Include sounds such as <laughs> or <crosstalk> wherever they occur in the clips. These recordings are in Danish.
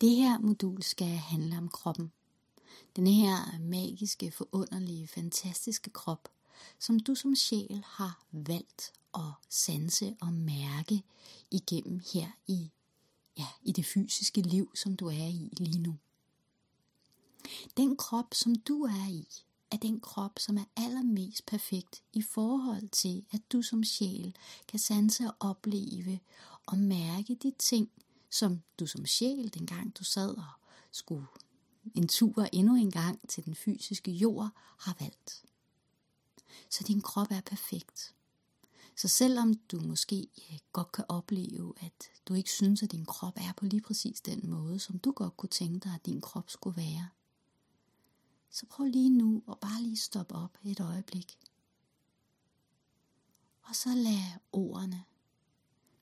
Det her modul skal handle om kroppen. Den her magiske, forunderlige, fantastiske krop, som du som sjæl har valgt at sanse og mærke igennem her i, ja, i det fysiske liv, som du er i lige nu. Den krop, som du er i, er den krop, som er allermest perfekt i forhold til, at du som sjæl kan sanse og opleve og mærke de ting, som du som sjæl, dengang du sad og skulle en tur endnu en gang til den fysiske jord, har valgt. Så din krop er perfekt. Så selvom du måske eh, godt kan opleve, at du ikke synes, at din krop er på lige præcis den måde, som du godt kunne tænke dig, at din krop skulle være, så prøv lige nu at bare lige stoppe op et øjeblik. Og så lad ordene,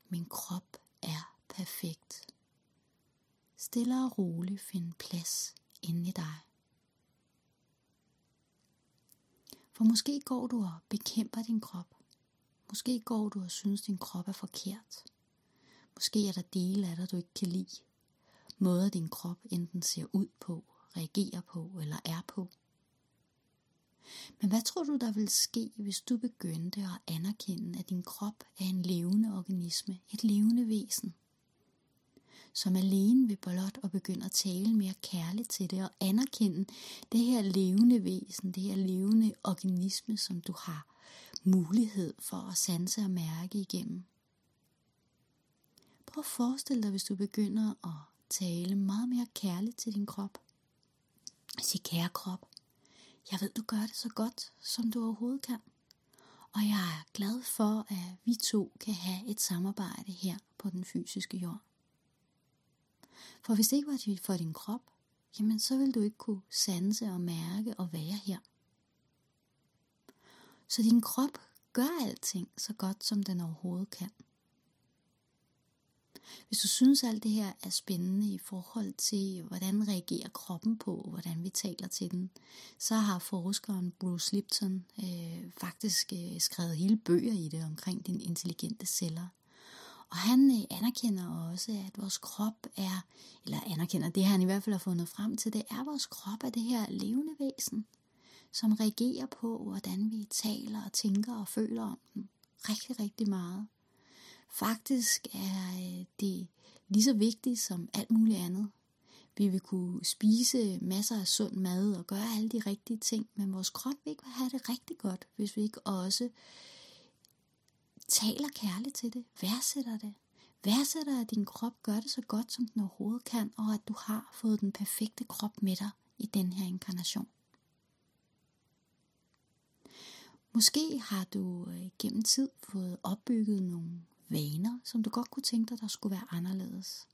min krop er perfekt, stille og roligt finde plads inde i dig. For måske går du og bekæmper din krop. Måske går du og synes, din krop er forkert. Måske er der dele af dig, du ikke kan lide. Måder din krop enten ser ud på, reagerer på eller er på. Men hvad tror du, der vil ske, hvis du begyndte at anerkende, at din krop er en levende organisme, et levende væsen? Som alene vil blot og begynde at tale mere kærligt til det og anerkende det her levende væsen, det her levende organisme, som du har mulighed for at sanse og mærke igennem. Prøv at forestille dig, hvis du begynder at tale meget mere kærligt til din krop. Sig kære krop, jeg ved du gør det så godt, som du overhovedet kan. Og jeg er glad for, at vi to kan have et samarbejde her på den fysiske jord. For hvis det ikke var for din krop, jamen så ville du ikke kunne sanse og mærke og være her. Så din krop gør alting så godt, som den overhovedet kan. Hvis du synes alt det her er spændende i forhold til, hvordan reagerer kroppen på, hvordan vi taler til den, så har forskeren Bruce Lipton øh, faktisk øh, skrevet hele bøger i det omkring dine intelligente celler. Og han øh, anerkender også, at vores krop er, eller anerkender det, han i hvert fald har fundet frem til, det er, at vores krop er det her levende væsen, som reagerer på, hvordan vi taler og tænker og føler om den. Rigtig, rigtig meget. Faktisk er øh, det lige så vigtigt som alt muligt andet. Vi vil kunne spise masser af sund mad og gøre alle de rigtige ting, men vores krop vil ikke have det rigtig godt, hvis vi ikke også taler kærligt til det, værdsætter det. Værdsætter, at din krop gør det så godt, som den overhovedet kan, og at du har fået den perfekte krop med dig i den her inkarnation. Måske har du øh, gennem tid fået opbygget nogle vaner, som du godt kunne tænke dig, der skulle være anderledes.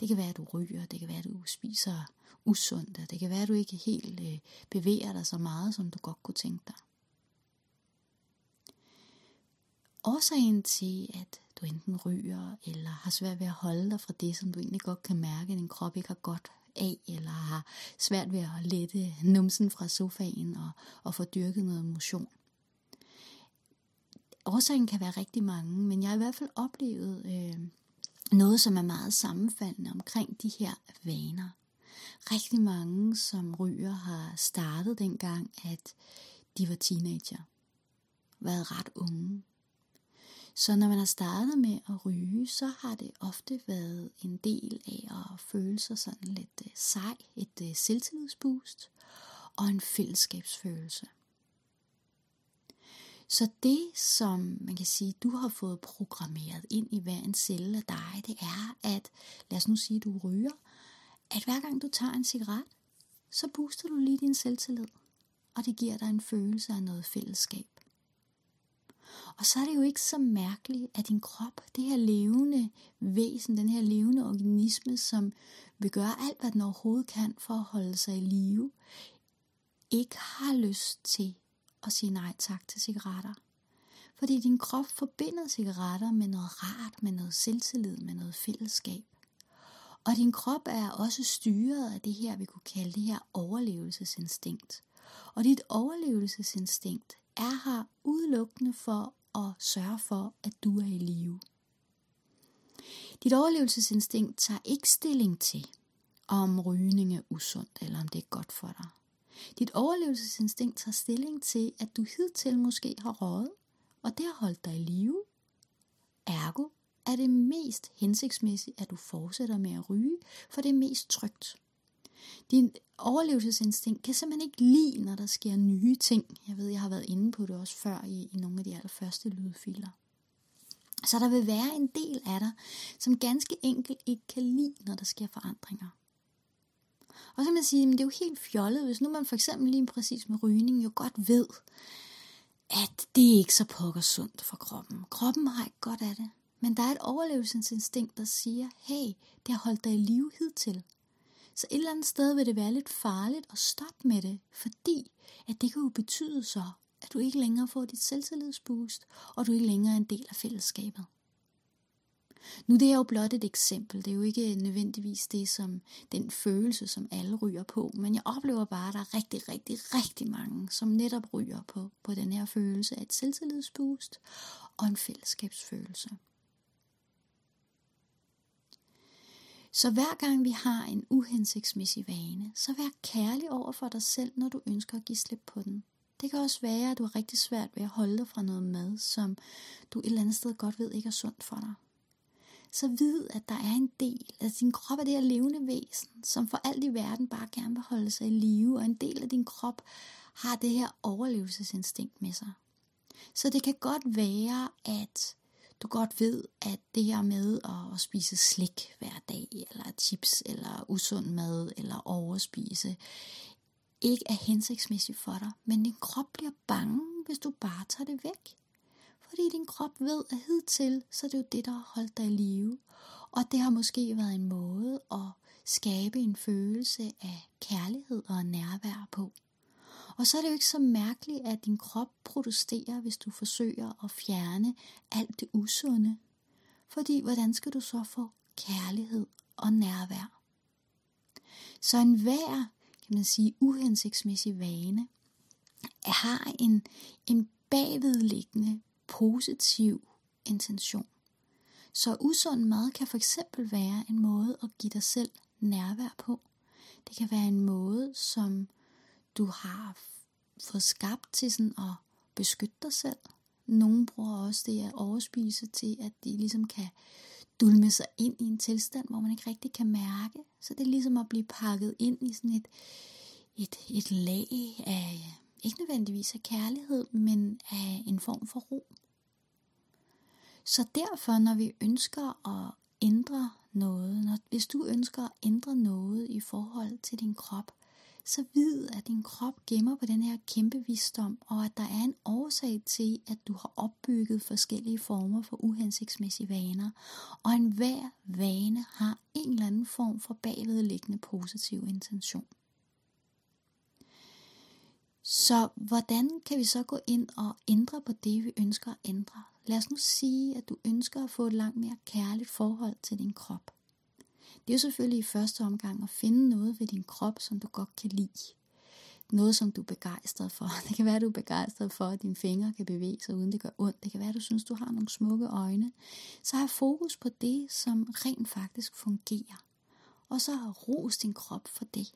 Det kan være, at du ryger, det kan være, at du spiser usundt, det kan være, at du ikke helt øh, bevæger dig så meget, som du godt kunne tænke dig. Årsagen til, at du enten ryger, eller har svært ved at holde dig fra det, som du egentlig godt kan mærke, at din krop ikke har godt af, eller har svært ved at lette numsen fra sofaen og, og få dyrket noget motion. Årsagen kan være rigtig mange, men jeg har i hvert fald oplevet øh, noget, som er meget sammenfaldende omkring de her vaner. Rigtig mange, som ryger, har startet dengang, at de var teenager. Været ret unge. Så når man har startet med at ryge, så har det ofte været en del af at føle sig sådan lidt øh, sej, et øh, selvtillidsboost og en fællesskabsfølelse. Så det, som man kan sige, du har fået programmeret ind i hver en celle af dig, det er, at lad os nu sige, at du ryger, at hver gang du tager en cigaret, så booster du lige din selvtillid, og det giver dig en følelse af noget fællesskab. Og så er det jo ikke så mærkeligt, at din krop, det her levende væsen, den her levende organisme, som vil gøre alt, hvad den overhovedet kan for at holde sig i live, ikke har lyst til at sige nej tak til cigaretter. Fordi din krop forbinder cigaretter med noget rart, med noget selvtillid, med noget fællesskab. Og din krop er også styret af det her, vi kunne kalde det her overlevelsesinstinkt. Og dit overlevelsesinstinkt er her udelukkende for at sørge for, at du er i live. Dit overlevelsesinstinkt tager ikke stilling til, om rygning er usundt, eller om det er godt for dig. Dit overlevelsesinstinkt tager stilling til, at du hidtil måske har røget, og det har holdt dig i live. Ergo er det mest hensigtsmæssigt, at du fortsætter med at ryge, for det er mest trygt. Din overlevelsesinstinkt kan simpelthen ikke lide, når der sker nye ting. Jeg ved, jeg har været inde på det også før i, i nogle af de allerførste lydfiler. Så der vil være en del af dig, som ganske enkelt ikke kan lide, når der sker forandringer. Og så kan man sige, at det er jo helt fjollet, hvis nu man for eksempel lige præcis med rygning jo godt ved, at det er ikke så pokker sundt for kroppen. Kroppen har ikke godt af det. Men der er et overlevelsesinstinkt, der siger, hey, det har holdt dig i live hidtil. Så et eller andet sted vil det være lidt farligt at stoppe med det, fordi at det kan jo betyde så, at du ikke længere får dit selvtillidsboost, og du ikke længere er en del af fællesskabet. Nu det er jo blot et eksempel. Det er jo ikke nødvendigvis det som den følelse, som alle ryger på. Men jeg oplever bare, at der er rigtig, rigtig, rigtig mange, som netop ryger på, på den her følelse af et selvtillidsboost og en fællesskabsfølelse. Så hver gang vi har en uhensigtsmæssig vane, så vær kærlig over for dig selv, når du ønsker at give slip på den. Det kan også være, at du har rigtig svært ved at holde dig fra noget mad, som du et eller andet sted godt ved ikke er sundt for dig. Så vid, at der er en del, af din krop er det her levende væsen, som for alt i verden bare gerne vil holde sig i live, og en del af din krop har det her overlevelsesinstinkt med sig. Så det kan godt være, at du godt ved, at det her med at spise slik hver dag, eller chips, eller usund mad, eller overspise, ikke er hensigtsmæssigt for dig, men din krop bliver bange, hvis du bare tager det væk. Fordi din krop ved, at hidtil, så er det jo det, der har holdt dig i live. Og det har måske været en måde at skabe en følelse af kærlighed og nærvær på. Og så er det jo ikke så mærkeligt, at din krop protesterer, hvis du forsøger at fjerne alt det usunde. Fordi hvordan skal du så få kærlighed og nærvær? Så en hver, kan man sige, uhensigtsmæssig vane, har en, en bagvedliggende positiv intention. Så usund mad kan for eksempel være en måde at give dig selv nærvær på. Det kan være en måde, som du har fået skabt til sådan at beskytte dig selv. Nogle bruger også det at overspise til, at de ligesom kan dulme sig ind i en tilstand, hvor man ikke rigtig kan mærke. Så det er ligesom at blive pakket ind i sådan et, et, et lag af, ikke nødvendigvis af kærlighed, men af en form for ro. Så derfor, når vi ønsker at ændre noget, når, hvis du ønsker at ændre noget i forhold til din krop, så vid, at din krop gemmer på den her kæmpe visdom, og at der er en årsag til, at du har opbygget forskellige former for uhensigtsmæssige vaner, og enhver vane har en eller anden form for bagvedliggende positiv intention. Så hvordan kan vi så gå ind og ændre på det, vi ønsker at ændre? Lad os nu sige, at du ønsker at få et langt mere kærligt forhold til din krop. Det er jo selvfølgelig i første omgang at finde noget ved din krop, som du godt kan lide. Noget, som du er begejstret for. <laughs> Det kan være, at du er begejstret for, at dine fingre kan bevæge sig, uden det gør ondt. Det kan være, at du synes, du har nogle smukke øjne. Så har fokus på det, som rent faktisk fungerer. Og så har ros din krop for det.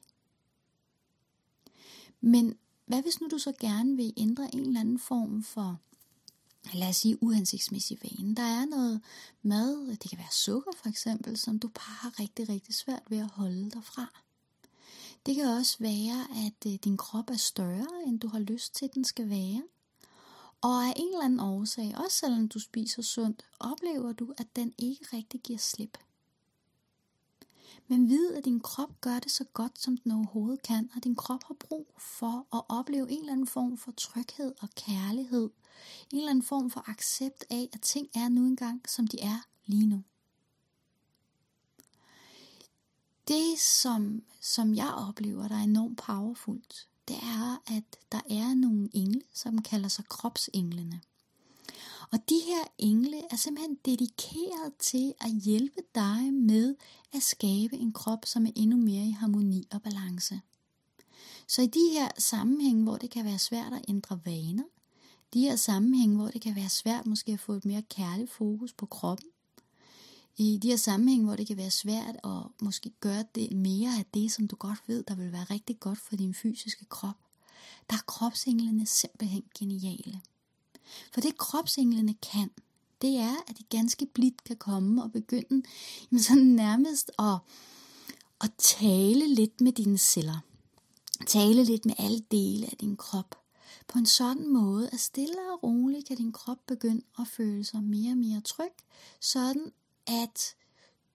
Men hvad hvis nu du så gerne vil ændre en eller anden form for lad os sige, uhensigtsmæssig vane. Der er noget mad, det kan være sukker for eksempel, som du bare har rigtig, rigtig svært ved at holde dig fra. Det kan også være, at øh, din krop er større, end du har lyst til, at den skal være. Og af en eller anden årsag, også selvom du spiser sundt, oplever du, at den ikke rigtig giver slip. Men vid, at din krop gør det så godt, som den overhovedet kan, og din krop har brug for at opleve en eller anden form for tryghed og kærlighed. En eller anden form for accept af, at ting er nu engang, som de er lige nu. Det, som, som jeg oplever, der er enormt powerfult, det er, at der er nogle engle, som kalder sig kropsenglene. Og de her engle er simpelthen dedikeret til at hjælpe dig med at skabe en krop, som er endnu mere i harmoni og balance. Så i de her sammenhænge, hvor det kan være svært at ændre vaner, de her sammenhænge, hvor det kan være svært måske at få et mere kærligt fokus på kroppen, i de her sammenhænge, hvor det kan være svært at måske gøre det mere af det, som du godt ved, der vil være rigtig godt for din fysiske krop, der er kropsenglene simpelthen geniale. For det kropsenglene kan, det er, at de ganske blidt kan komme og begynde jamen sådan nærmest at, at tale lidt med dine celler. Tale lidt med alle dele af din krop. På en sådan måde, at stille og roligt kan din krop begynde at føle sig mere og mere tryg, sådan at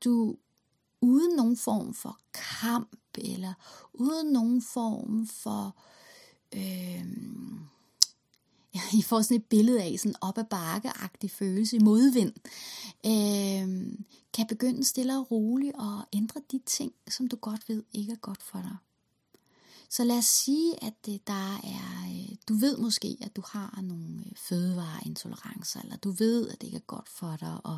du uden nogen form for kamp, eller uden nogen form for øh, ja, <laughs> I får sådan et billede af sådan op ad bakkeagtig følelse, modvind, øh, kan begynde stille og roligt at ændre de ting, som du godt ved ikke er godt for dig. Så lad os sige, at øh, der er, øh, du ved måske, at du har nogle øh, fødevareintolerancer, eller du ved, at det ikke er godt for dig at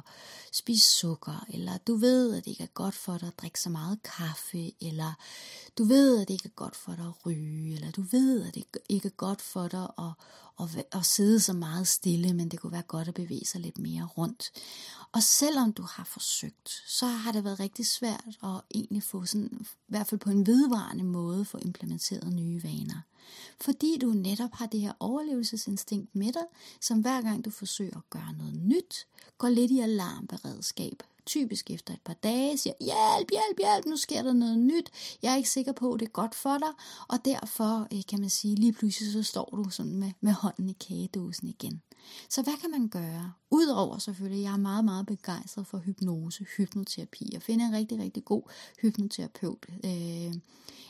spise sukker, eller du ved, at det ikke er godt for dig at drikke så meget kaffe, eller du ved, at det ikke er godt for dig at ryge, eller du ved, at det ikke er godt for dig at, at, at sidde så meget stille, men det kunne være godt at bevæge sig lidt mere rundt. Og selvom du har forsøgt, så har det været rigtig svært at egentlig få sådan, i hvert fald på en vedvarende måde, få implementeret nye vaner. Fordi du netop har det her overlevelsesinstinkt med dig, som hver gang du forsøger at gøre noget nyt, går lidt i alarmberedskab typisk efter et par dage, siger, hjælp, hjælp, hjælp, nu sker der noget nyt, jeg er ikke sikker på, at det er godt for dig, og derfor øh, kan man sige, lige pludselig så står du sådan med, med hånden i kagedåsen igen. Så hvad kan man gøre? Udover selvfølgelig, jeg er meget, meget begejstret for hypnose, hypnoterapi. Jeg finder en rigtig, rigtig god hypnoterapeut. Øh,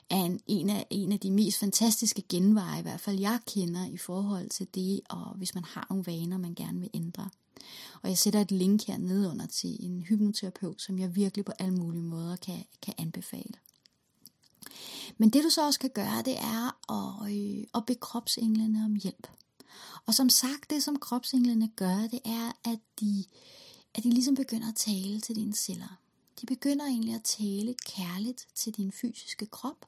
er en, en, af, en af de mest fantastiske genveje, i hvert fald jeg kender i forhold til det, og hvis man har nogle vaner, man gerne vil ændre. Og jeg sætter et link her under til en hypnoterapeut, som jeg virkelig på alle mulige måder kan, kan anbefale. Men det du så også kan gøre, det er at, øh, at bede kropsenglene om hjælp. Og som sagt, det som kropsenglene gør, det er, at de, at de ligesom begynder at tale til dine celler. De begynder egentlig at tale kærligt til din fysiske krop,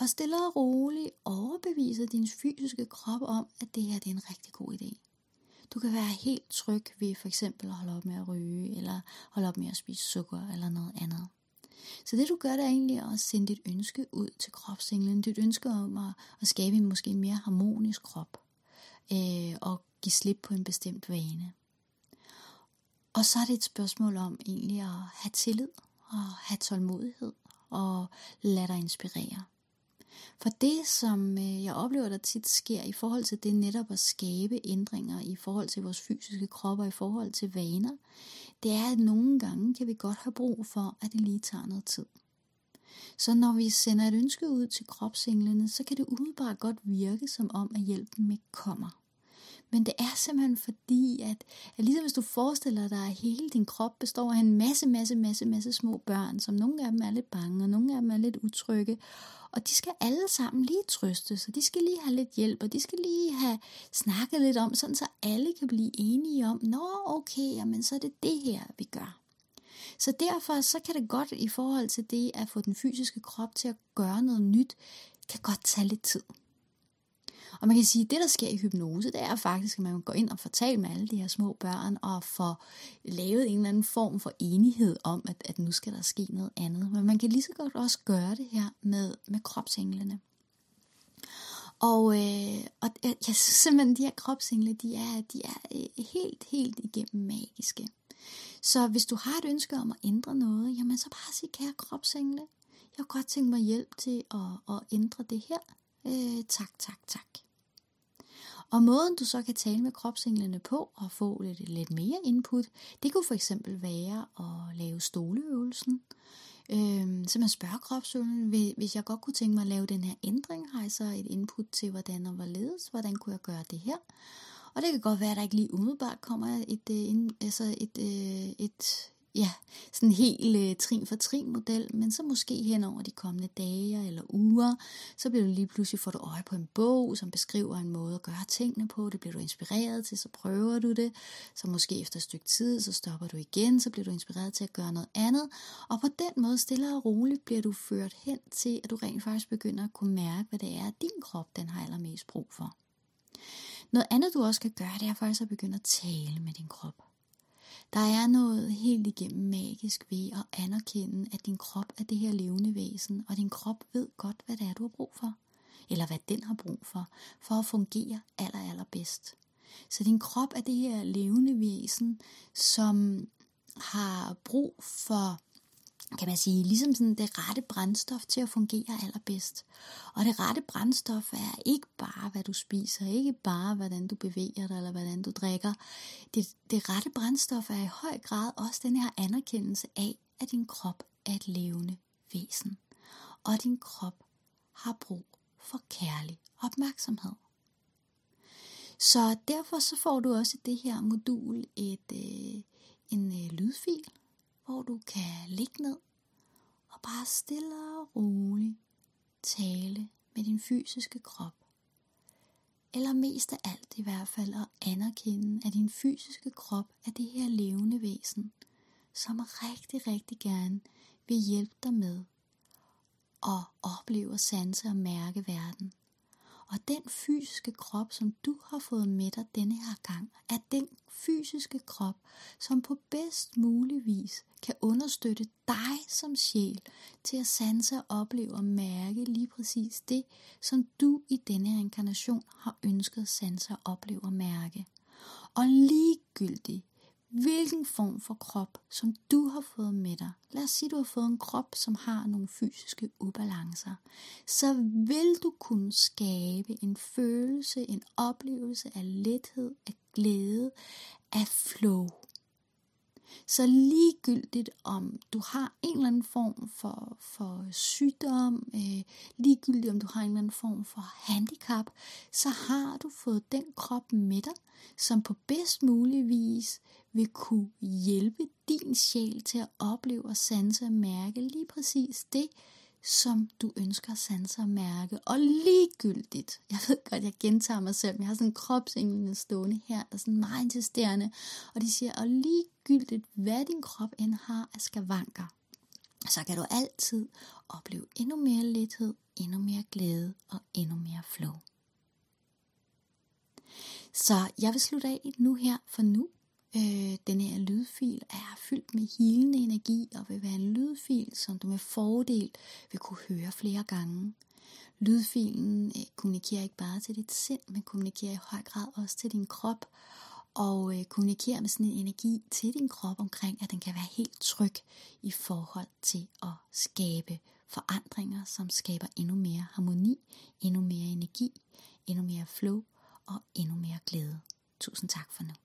og stille og roligt overbeviser din fysiske krop om, at det her det er en rigtig god idé. Du kan være helt tryg ved for eksempel at holde op med at ryge, eller holde op med at spise sukker, eller noget andet. Så det du gør, det er egentlig at sende dit ønske ud til kropsenglen. Dit ønske om at, at skabe en måske mere harmonisk krop. Øh, og give slip på en bestemt vane. Og så er det et spørgsmål om egentlig at have tillid og have tålmodighed og lade dig inspirere. For det, som øh, jeg oplever, der tit sker i forhold til det netop at skabe ændringer i forhold til vores fysiske kropper, i forhold til vaner, det er, at nogle gange kan vi godt have brug for, at det lige tager noget tid. Så når vi sender et ønske ud til kropsenglene, så kan det umiddelbart godt virke som om, at hjælpen ikke kommer. Men det er simpelthen fordi, at, at ligesom hvis du forestiller dig, at hele din krop består af en masse, masse, masse, masse små børn, som nogle af dem er lidt bange, og nogle af dem er lidt utrygge, og de skal alle sammen lige trøste, så de skal lige have lidt hjælp, og de skal lige have snakket lidt om, sådan så alle kan blive enige om, nå okay, jamen så er det det her, vi gør. Så derfor så kan det godt i forhold til det at få den fysiske krop til at gøre noget nyt, kan godt tage lidt tid. Og man kan sige, at det, der sker i hypnose, det er faktisk, at man går ind og får talt med alle de her små børn, og får lavet en eller anden form for enighed om, at, at nu skal der ske noget andet. Men man kan lige så godt også gøre det her med, med kropsenglene. Og, øh, og jeg synes simpelthen, at de her kropsengle, de er, de er øh, helt, helt igennem magiske. Så hvis du har et ønske om at ændre noget, jamen så bare sig, kære kropsengle, jeg har godt tænkt mig hjælp til at, at ændre det her. Øh, tak, tak, tak. Og måden du så kan tale med kropsenglene på og få lidt, lidt mere input, det kunne for eksempel være at lave stoleøvelsen. Øhm, så man spørger kropsøvelsen, hvis jeg godt kunne tænke mig at lave den her ændring, har jeg så et input til, hvordan og hvorledes, hvordan kunne jeg gøre det her. Og det kan godt være, at der ikke lige umiddelbart kommer et, øh, en, altså et, et, et, ja, sådan en helt øh, trin for trin model, men så måske hen over de kommende dage eller uger, så bliver du lige pludselig får du øje på en bog, som beskriver en måde at gøre tingene på, det bliver du inspireret til, så prøver du det, så måske efter et stykke tid, så stopper du igen, så bliver du inspireret til at gøre noget andet, og på den måde stille og roligt bliver du ført hen til, at du rent faktisk begynder at kunne mærke, hvad det er, din krop den har allermest brug for. Noget andet du også kan gøre, det er faktisk at begynde at tale med din krop. Der er noget helt igennem magisk ved at anerkende, at din krop er det her levende væsen, og din krop ved godt, hvad det er, du har brug for. Eller hvad den har brug for, for at fungere aller, allerbedst. Så din krop er det her levende væsen, som har brug for kan man sige, ligesom sådan det rette brændstof til at fungere allerbedst. Og det rette brændstof er ikke bare, hvad du spiser, ikke bare, hvordan du bevæger dig, eller hvordan du drikker. Det, det rette brændstof er i høj grad også den her anerkendelse af, at din krop er et levende væsen. Og din krop har brug for kærlig opmærksomhed. Så derfor så får du også det her modul et, øh, en øh, lydfil, hvor du kan ligge ned og bare stille og roligt tale med din fysiske krop. Eller mest af alt i hvert fald at anerkende, at din fysiske krop er det her levende væsen, som rigtig, rigtig gerne vil hjælpe dig med at opleve, sanse og mærke verden. Og den fysiske krop, som du har fået med dig denne her gang, er den fysiske krop, som på bedst mulig vis kan understøtte dig som sjæl til at sanse og opleve og mærke lige præcis det, som du i denne her inkarnation har ønsket at sanse og opleve og mærke. Og ligegyldigt, hvilken form for krop, som du har fået med dig. Lad os sige, du har fået en krop, som har nogle fysiske ubalancer. Så vil du kunne skabe en følelse, en oplevelse af lethed, af glæde, af flow. Så ligegyldigt om du har en eller anden form for, for sygdom, øh, ligegyldigt om du har en eller anden form for handicap, så har du fået den krop med dig, som på bedst mulig vis vil kunne hjælpe din sjæl til at opleve og sanse og mærke lige præcis det, som du ønsker at sanse og mærke. Og ligegyldigt, jeg ved godt, jeg gentager mig selv, men jeg har sådan en kropsenglene stående her, der er sådan meget insisterende, og de siger, og ligegyldigt, hvad din krop end har af skavanker, så kan du altid opleve endnu mere lethed, endnu mere glæde og endnu mere flow. Så jeg vil slutte af nu her for nu. Øh, den her lydfil er fyldt med hilende energi og vil være en lydfil, som du med fordel vil kunne høre flere gange. Lydfilen øh, kommunikerer ikke bare til dit sind, men kommunikerer i høj grad også til din krop, og øh, kommunikerer med sådan en energi til din krop omkring, at den kan være helt tryg i forhold til at skabe forandringer, som skaber endnu mere harmoni, endnu mere energi, endnu mere flow og endnu mere glæde. Tusind tak for nu.